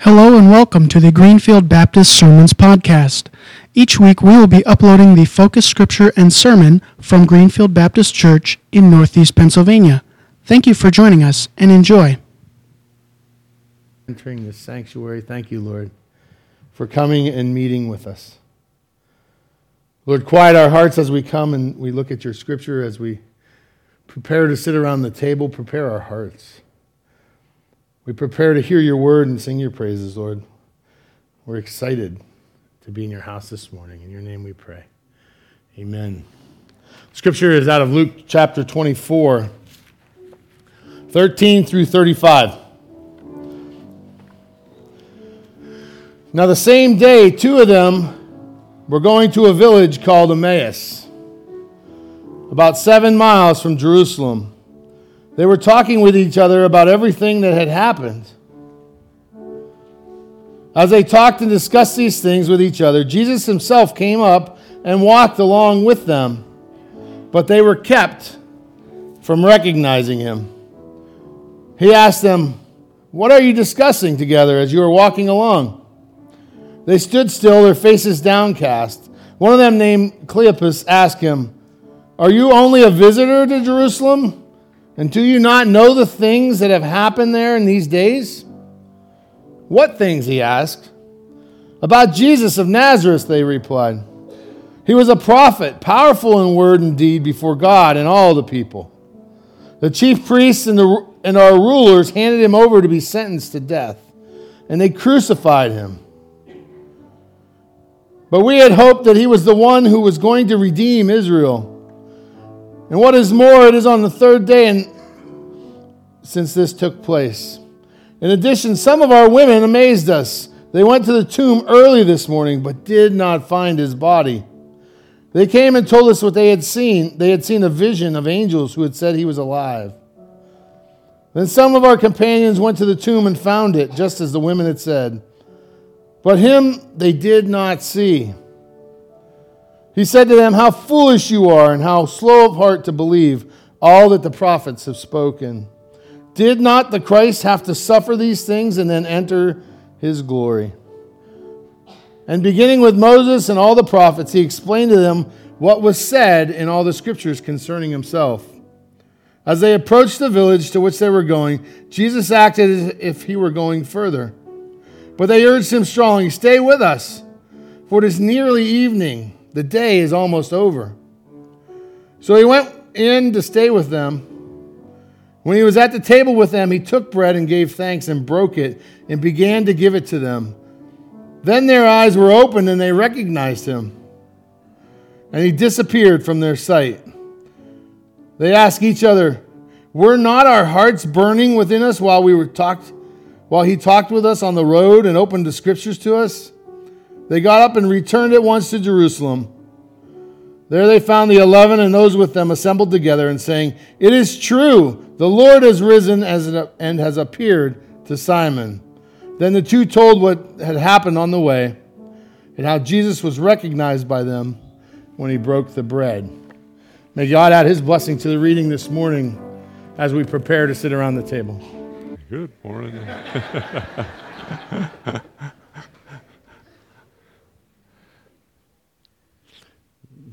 Hello and welcome to the Greenfield Baptist Sermons Podcast. Each week we will be uploading the focus scripture and sermon from Greenfield Baptist Church in Northeast Pennsylvania. Thank you for joining us and enjoy. Entering this sanctuary, thank you, Lord, for coming and meeting with us. Lord, quiet our hearts as we come and we look at your scripture, as we prepare to sit around the table, prepare our hearts. We prepare to hear your word and sing your praises, Lord. We're excited to be in your house this morning. In your name we pray. Amen. Scripture is out of Luke chapter 24, 13 through 35. Now, the same day, two of them were going to a village called Emmaus, about seven miles from Jerusalem. They were talking with each other about everything that had happened. As they talked and discussed these things with each other, Jesus himself came up and walked along with them, but they were kept from recognizing him. He asked them, What are you discussing together as you are walking along? They stood still, their faces downcast. One of them, named Cleopas, asked him, Are you only a visitor to Jerusalem? And do you not know the things that have happened there in these days? What things? He asked. About Jesus of Nazareth, they replied. He was a prophet, powerful in word and deed before God and all the people. The chief priests and, the, and our rulers handed him over to be sentenced to death, and they crucified him. But we had hoped that he was the one who was going to redeem Israel. And what is more, it is on the third day and since this took place. In addition, some of our women amazed us. They went to the tomb early this morning, but did not find his body. They came and told us what they had seen. They had seen a vision of angels who had said he was alive. Then some of our companions went to the tomb and found it, just as the women had said. But him they did not see. He said to them, How foolish you are, and how slow of heart to believe all that the prophets have spoken. Did not the Christ have to suffer these things and then enter his glory? And beginning with Moses and all the prophets, he explained to them what was said in all the scriptures concerning himself. As they approached the village to which they were going, Jesus acted as if he were going further. But they urged him strongly, Stay with us, for it is nearly evening the day is almost over. So he went in to stay with them. When he was at the table with them, he took bread and gave thanks and broke it and began to give it to them. Then their eyes were opened and they recognized him. And he disappeared from their sight. They asked each other, Were not our hearts burning within us while we were talked while he talked with us on the road and opened the scriptures to us? They got up and returned at once to Jerusalem. There they found the eleven and those with them assembled together and saying, It is true, the Lord has risen and has appeared to Simon. Then the two told what had happened on the way and how Jesus was recognized by them when he broke the bread. May God add his blessing to the reading this morning as we prepare to sit around the table. Good morning.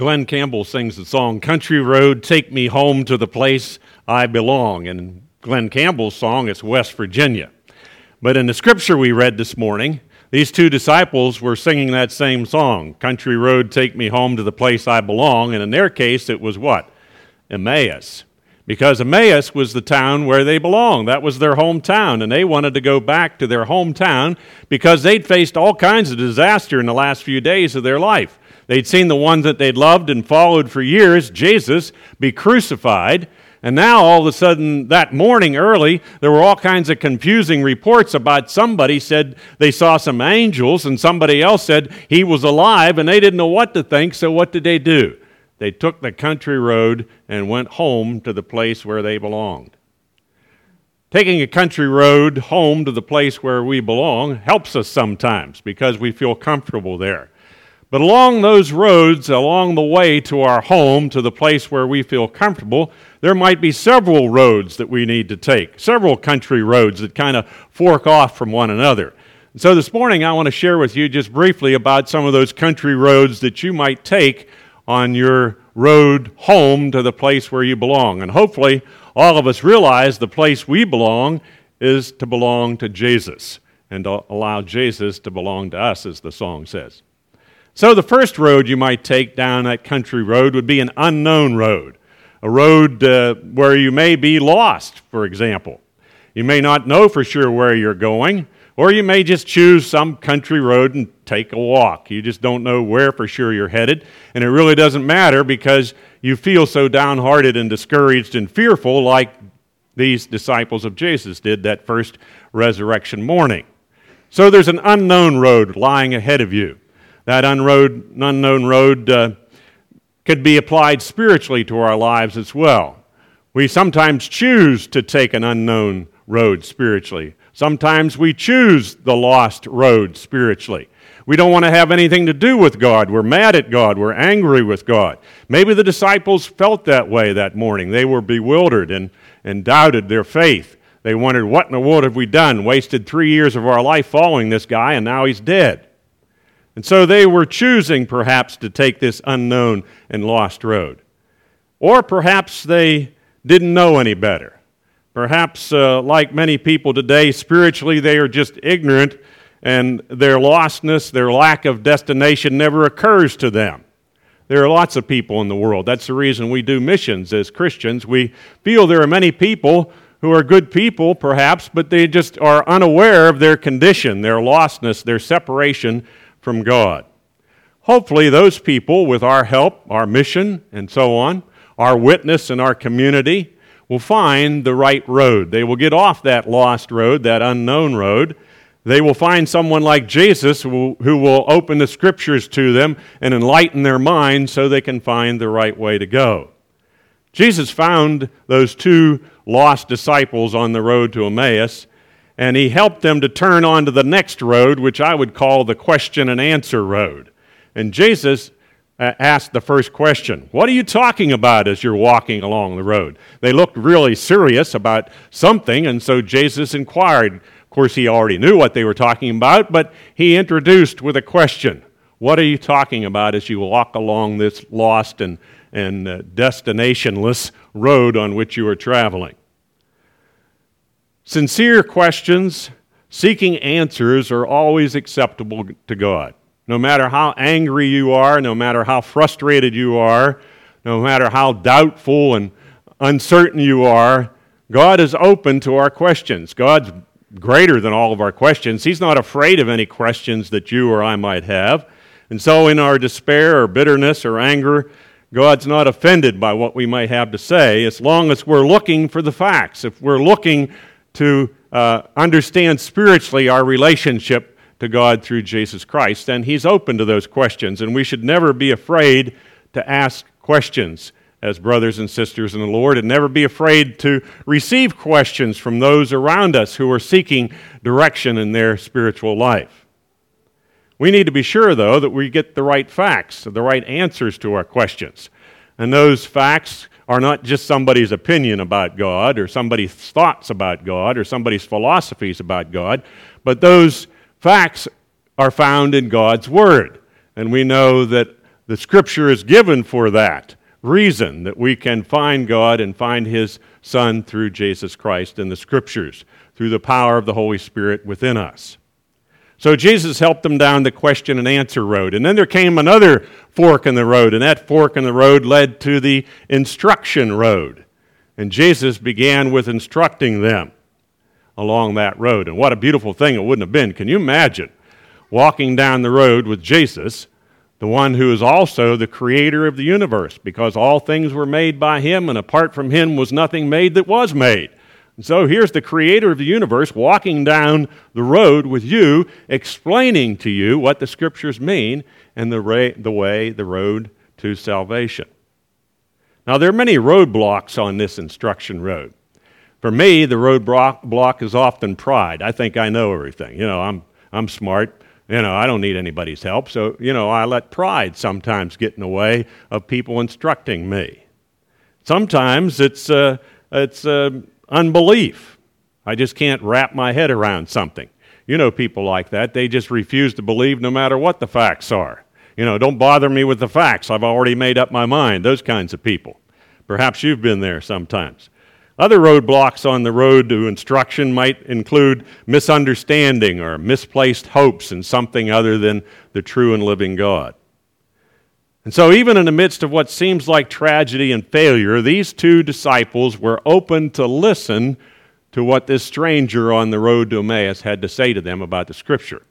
Glen Campbell sings the song Country Road, Take Me Home to the Place I Belong. And Glen Campbell's song, it's West Virginia. But in the scripture we read this morning, these two disciples were singing that same song Country Road, Take Me Home to the Place I Belong. And in their case, it was what? Emmaus. Because Emmaus was the town where they belonged. That was their hometown. And they wanted to go back to their hometown because they'd faced all kinds of disaster in the last few days of their life. They'd seen the one that they'd loved and followed for years, Jesus, be crucified. And now, all of a sudden, that morning early, there were all kinds of confusing reports about somebody said they saw some angels, and somebody else said he was alive, and they didn't know what to think, so what did they do? They took the country road and went home to the place where they belonged. Taking a country road home to the place where we belong helps us sometimes because we feel comfortable there. But along those roads, along the way to our home, to the place where we feel comfortable, there might be several roads that we need to take, several country roads that kind of fork off from one another. So this morning, I want to share with you just briefly about some of those country roads that you might take on your road home to the place where you belong. And hopefully, all of us realize the place we belong is to belong to Jesus and to allow Jesus to belong to us, as the song says. So, the first road you might take down that country road would be an unknown road, a road uh, where you may be lost, for example. You may not know for sure where you're going. Or you may just choose some country road and take a walk. You just don't know where for sure you're headed. And it really doesn't matter because you feel so downhearted and discouraged and fearful, like these disciples of Jesus did that first resurrection morning. So there's an unknown road lying ahead of you. That unroad, unknown road uh, could be applied spiritually to our lives as well. We sometimes choose to take an unknown road spiritually. Sometimes we choose the lost road spiritually. We don't want to have anything to do with God. We're mad at God. We're angry with God. Maybe the disciples felt that way that morning. They were bewildered and, and doubted their faith. They wondered, what in the world have we done? Wasted three years of our life following this guy, and now he's dead. And so they were choosing, perhaps, to take this unknown and lost road. Or perhaps they didn't know any better. Perhaps, uh, like many people today, spiritually they are just ignorant and their lostness, their lack of destination never occurs to them. There are lots of people in the world. That's the reason we do missions as Christians. We feel there are many people who are good people, perhaps, but they just are unaware of their condition, their lostness, their separation from God. Hopefully, those people, with our help, our mission, and so on, our witness in our community, will find the right road. They will get off that lost road, that unknown road. They will find someone like Jesus who will open the scriptures to them and enlighten their minds so they can find the right way to go. Jesus found those two lost disciples on the road to Emmaus, and he helped them to turn onto the next road, which I would call the question and answer road. And Jesus asked the first question What are you talking about as you're walking along the road? They looked really serious about something, and so Jesus inquired. Of course, he already knew what they were talking about, but he introduced with a question What are you talking about as you walk along this lost and, and uh, destinationless road on which you are traveling? Sincere questions, seeking answers, are always acceptable to God. No matter how angry you are, no matter how frustrated you are, no matter how doubtful and uncertain you are, God is open to our questions. God's greater than all of our questions. He's not afraid of any questions that you or I might have. And so, in our despair or bitterness or anger, God's not offended by what we might have to say as long as we're looking for the facts. If we're looking to uh, understand spiritually our relationship to God through Jesus Christ. And He's open to those questions, and we should never be afraid to ask questions as brothers and sisters in the Lord, and never be afraid to receive questions from those around us who are seeking direction in their spiritual life. We need to be sure, though, that we get the right facts, the right answers to our questions. And those facts are not just somebody's opinion about God or somebody's thoughts about God or somebody's philosophies about God, but those Facts are found in God's Word. And we know that the Scripture is given for that reason, that we can find God and find His Son through Jesus Christ in the Scriptures, through the power of the Holy Spirit within us. So Jesus helped them down the question and answer road. And then there came another fork in the road, and that fork in the road led to the instruction road. And Jesus began with instructing them along that road. And what a beautiful thing it wouldn't have been. Can you imagine walking down the road with Jesus, the one who is also the creator of the universe, because all things were made by him, and apart from him was nothing made that was made. And so here's the creator of the universe walking down the road with you, explaining to you what the scriptures mean and the, ra- the way, the road to salvation. Now, there are many roadblocks on this instruction road. For me, the roadblock is often pride. I think I know everything. You know, I'm, I'm smart. You know, I don't need anybody's help. So, you know, I let pride sometimes get in the way of people instructing me. Sometimes it's, uh, it's uh, unbelief. I just can't wrap my head around something. You know people like that. They just refuse to believe no matter what the facts are. You know, don't bother me with the facts. I've already made up my mind. Those kinds of people. Perhaps you've been there sometimes. Other roadblocks on the road to instruction might include misunderstanding or misplaced hopes in something other than the true and living God. And so, even in the midst of what seems like tragedy and failure, these two disciples were open to listen to what this stranger on the road to Emmaus had to say to them about the scripture.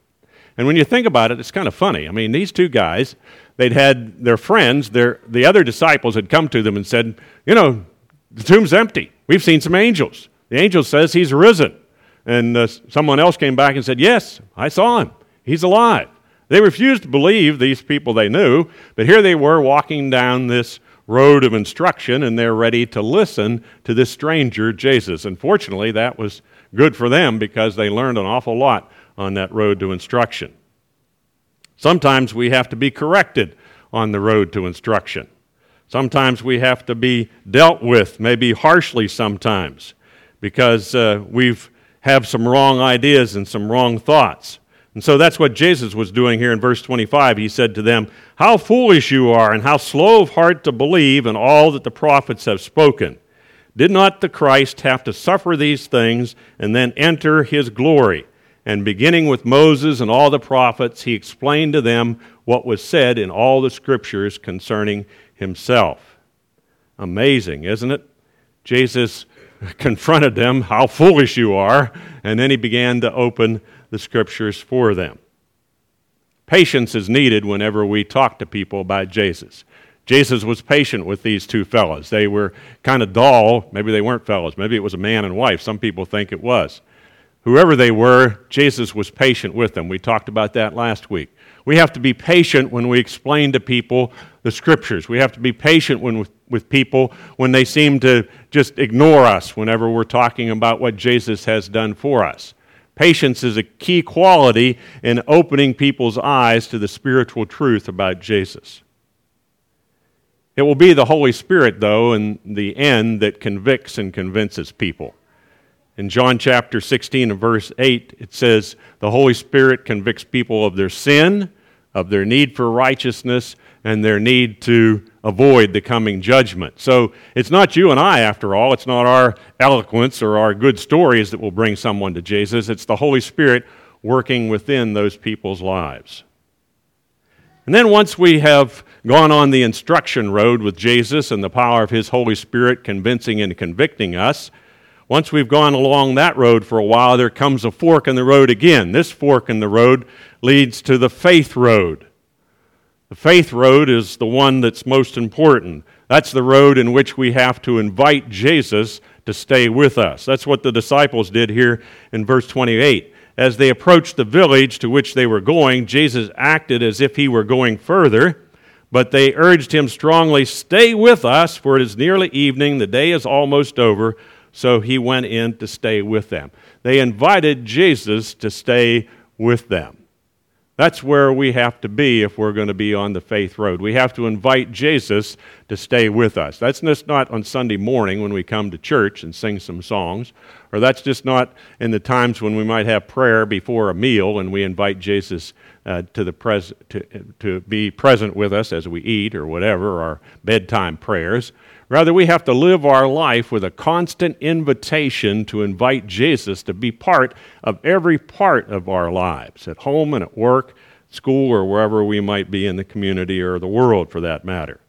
And when you think about it, it's kind of funny. I mean, these two guys, they'd had their friends, their, the other disciples had come to them and said, You know, the tomb's empty. We've seen some angels. The angel says he's risen. And uh, someone else came back and said, Yes, I saw him. He's alive. They refused to believe these people they knew, but here they were walking down this road of instruction and they're ready to listen to this stranger, Jesus. And fortunately, that was good for them because they learned an awful lot on that road to instruction. Sometimes we have to be corrected on the road to instruction. Sometimes we have to be dealt with, maybe harshly sometimes, because uh, we've have some wrong ideas and some wrong thoughts. And so that's what Jesus was doing here in verse 25. He said to them, How foolish you are, and how slow of heart to believe in all that the prophets have spoken. Did not the Christ have to suffer these things and then enter his glory? And beginning with Moses and all the prophets, he explained to them what was said in all the scriptures concerning himself. Amazing, isn't it? Jesus confronted them, How foolish you are, and then he began to open the scriptures for them. Patience is needed whenever we talk to people about Jesus. Jesus was patient with these two fellows. They were kind of dull. Maybe they weren't fellows. Maybe it was a man and wife. Some people think it was. Whoever they were, Jesus was patient with them. We talked about that last week. We have to be patient when we explain to people the scriptures. We have to be patient when, with, with people when they seem to just ignore us whenever we're talking about what Jesus has done for us. Patience is a key quality in opening people's eyes to the spiritual truth about Jesus. It will be the Holy Spirit, though, in the end that convicts and convinces people. In John chapter 16 and verse 8, it says, The Holy Spirit convicts people of their sin, of their need for righteousness, and their need to avoid the coming judgment. So it's not you and I, after all. It's not our eloquence or our good stories that will bring someone to Jesus. It's the Holy Spirit working within those people's lives. And then once we have gone on the instruction road with Jesus and the power of His Holy Spirit convincing and convicting us, once we've gone along that road for a while, there comes a fork in the road again. This fork in the road leads to the faith road. The faith road is the one that's most important. That's the road in which we have to invite Jesus to stay with us. That's what the disciples did here in verse 28. As they approached the village to which they were going, Jesus acted as if he were going further, but they urged him strongly, Stay with us, for it is nearly evening, the day is almost over. So he went in to stay with them. They invited Jesus to stay with them. That's where we have to be if we're going to be on the faith road. We have to invite Jesus to stay with us. That's just not on Sunday morning when we come to church and sing some songs, or that's just not in the times when we might have prayer before a meal and we invite Jesus uh, to, the pres- to, to be present with us as we eat or whatever, our bedtime prayers. Rather, we have to live our life with a constant invitation to invite Jesus to be part of every part of our lives, at home and at work, school, or wherever we might be in the community or the world for that matter.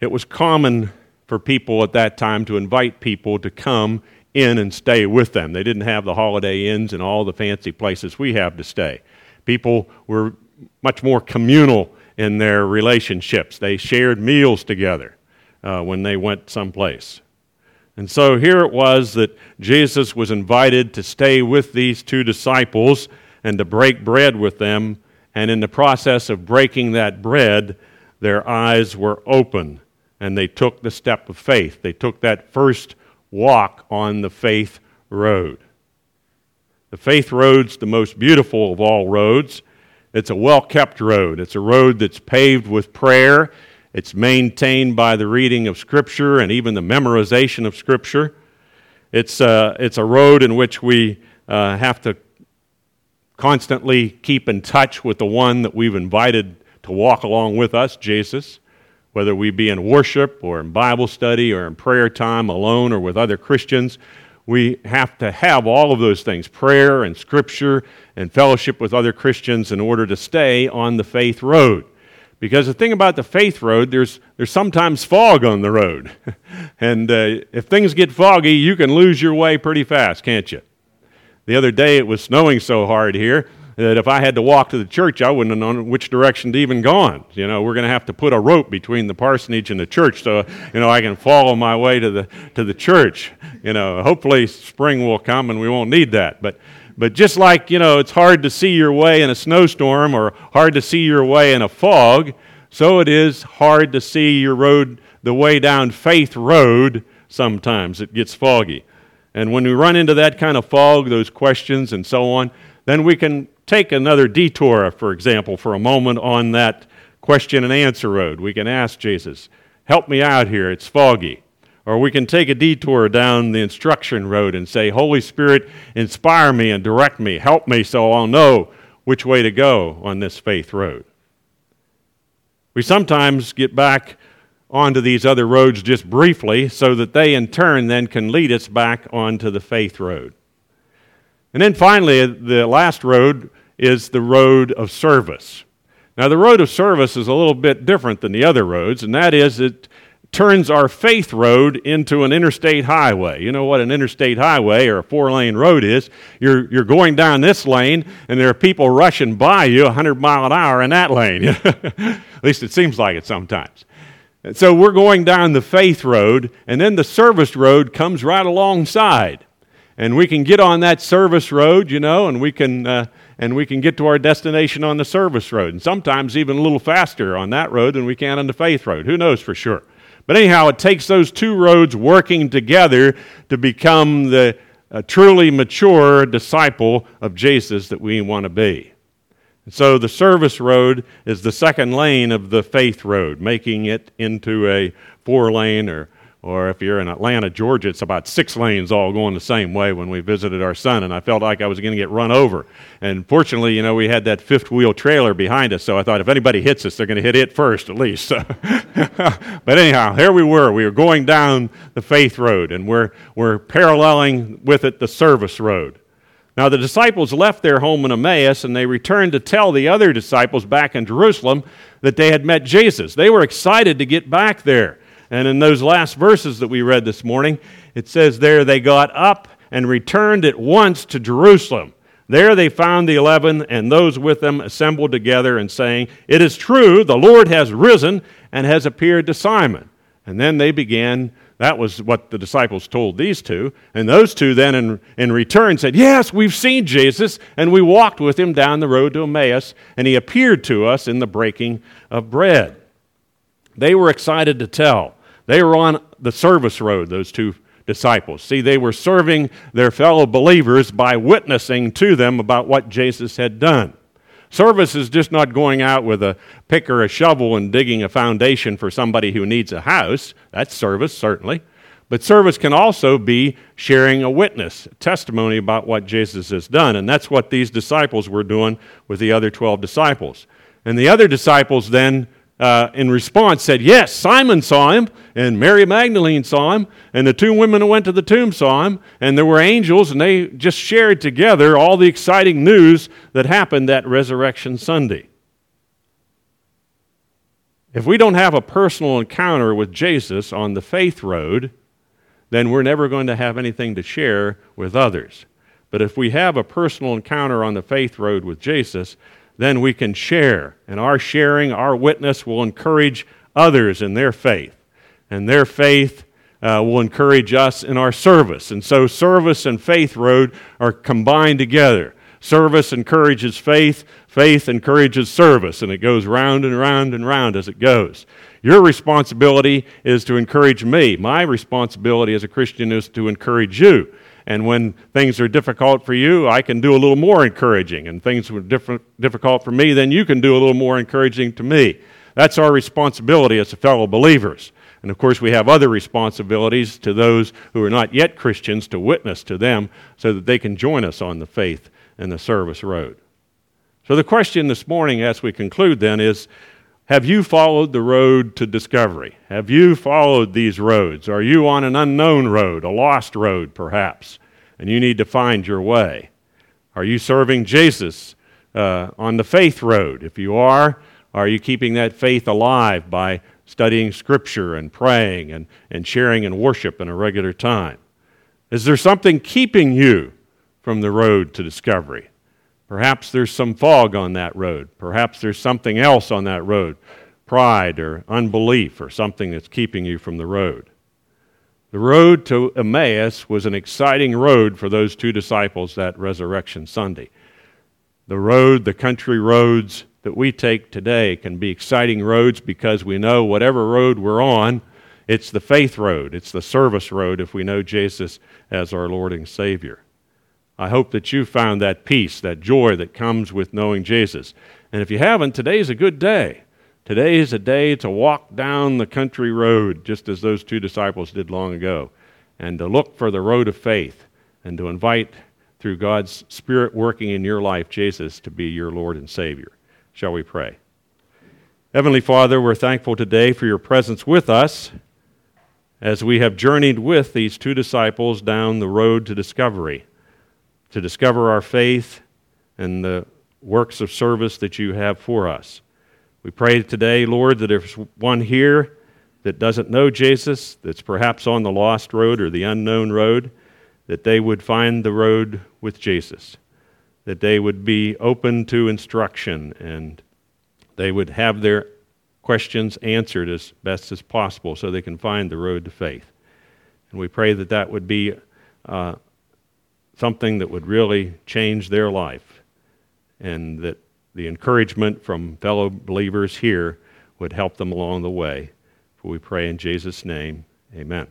It was common for people at that time to invite people to come in and stay with them. They didn't have the holiday inns and all the fancy places we have to stay. People were much more communal in their relationships. They shared meals together uh, when they went someplace. And so here it was that Jesus was invited to stay with these two disciples and to break bread with them. And in the process of breaking that bread, their eyes were open and they took the step of faith. They took that first walk on the faith road. The faith road's the most beautiful of all roads. It's a well kept road. It's a road that's paved with prayer it's maintained by the reading of Scripture and even the memorization of Scripture. It's a, uh, it's a road in which we uh, have to constantly keep in touch with the one that we've invited to walk along with us, Jesus, whether we be in worship or in Bible study or in prayer time alone or with other Christians. We have to have all of those things prayer and scripture and fellowship with other Christians in order to stay on the faith road. Because the thing about the faith road, there's, there's sometimes fog on the road. and uh, if things get foggy, you can lose your way pretty fast, can't you? The other day it was snowing so hard here that if I had to walk to the church, I wouldn't have known which direction to even gone. You know, we're going to have to put a rope between the parsonage and the church so, you know, I can follow my way to the, to the church. You know, hopefully spring will come and we won't need that. But, but just like, you know, it's hard to see your way in a snowstorm or hard to see your way in a fog, so it is hard to see your road, the way down Faith Road sometimes. It gets foggy. And when we run into that kind of fog, those questions and so on, then we can take another detour, for example, for a moment on that question and answer road. We can ask Jesus, Help me out here, it's foggy. Or we can take a detour down the instruction road and say, Holy Spirit, inspire me and direct me, help me so I'll know which way to go on this faith road. We sometimes get back onto these other roads just briefly so that they in turn then can lead us back onto the faith road. And then finally, the last road is the road of service. Now, the road of service is a little bit different than the other roads, and that is it turns our faith road into an interstate highway. You know what an interstate highway or a four lane road is? You're, you're going down this lane, and there are people rushing by you 100 mile an hour in that lane. At least it seems like it sometimes. And so we're going down the faith road, and then the service road comes right alongside. And we can get on that service road, you know, and we can. Uh, and we can get to our destination on the service road, and sometimes even a little faster on that road than we can on the faith road. Who knows for sure? But anyhow, it takes those two roads working together to become the truly mature disciple of Jesus that we want to be. so the service road is the second lane of the faith road, making it into a four lane or or if you're in Atlanta, Georgia, it's about six lanes all going the same way when we visited our son, and I felt like I was going to get run over. And fortunately, you know, we had that fifth wheel trailer behind us, so I thought if anybody hits us, they're going to hit it first at least. but anyhow, here we were. We were going down the faith road, and we're, we're paralleling with it the service road. Now, the disciples left their home in Emmaus and they returned to tell the other disciples back in Jerusalem that they had met Jesus. They were excited to get back there. And in those last verses that we read this morning, it says there they got up and returned at once to Jerusalem. There they found the eleven and those with them assembled together and saying, It is true, the Lord has risen and has appeared to Simon. And then they began, that was what the disciples told these two. And those two then in, in return said, Yes, we've seen Jesus, and we walked with him down the road to Emmaus, and he appeared to us in the breaking of bread. They were excited to tell. They were on the service road, those two disciples. See, they were serving their fellow believers by witnessing to them about what Jesus had done. Service is just not going out with a pick or a shovel and digging a foundation for somebody who needs a house. That's service, certainly. But service can also be sharing a witness, a testimony about what Jesus has done. And that's what these disciples were doing with the other 12 disciples. And the other disciples then uh, in response said, Yes, Simon saw him, and Mary Magdalene saw him, and the two women who went to the tomb saw him, and there were angels, and they just shared together all the exciting news that happened that Resurrection Sunday. If we don't have a personal encounter with Jesus on the faith road, then we're never going to have anything to share with others. But if we have a personal encounter on the faith road with Jesus, then we can share. And our sharing, our witness will encourage others in their faith. And their faith uh, will encourage us in our service. And so, service and faith road are combined together. Service encourages faith, faith encourages service, and it goes round and round and round as it goes. Your responsibility is to encourage me. My responsibility as a Christian is to encourage you. And when things are difficult for you, I can do a little more encouraging. And things are difficult for me, then you can do a little more encouraging to me. That's our responsibility as fellow believers. And of course, we have other responsibilities to those who are not yet Christians to witness to them so that they can join us on the faith and the service road. So, the question this morning as we conclude then is Have you followed the road to discovery? Have you followed these roads? Are you on an unknown road, a lost road perhaps, and you need to find your way? Are you serving Jesus uh, on the faith road? If you are, are you keeping that faith alive by studying Scripture and praying and, and sharing in worship in a regular time? Is there something keeping you from the road to discovery? Perhaps there's some fog on that road. Perhaps there's something else on that road pride or unbelief or something that's keeping you from the road. The road to Emmaus was an exciting road for those two disciples that resurrection Sunday. The road, the country roads that we take today can be exciting roads because we know whatever road we're on, it's the faith road, it's the service road if we know Jesus as our Lord and Savior. I hope that you found that peace, that joy that comes with knowing Jesus. And if you haven't, today's a good day. Today is a day to walk down the country road, just as those two disciples did long ago, and to look for the road of faith and to invite, through God's Spirit working in your life, Jesus to be your Lord and Savior. Shall we pray? Heavenly Father, we're thankful today for your presence with us as we have journeyed with these two disciples down the road to discovery to discover our faith and the works of service that you have for us. We pray today, Lord, that if one here that doesn't know Jesus, that's perhaps on the lost road or the unknown road, that they would find the road with Jesus, that they would be open to instruction and they would have their questions answered as best as possible so they can find the road to faith. And we pray that that would be uh, something that would really change their life, and that the encouragement from fellow believers here would help them along the way. For we pray in Jesus' name, amen.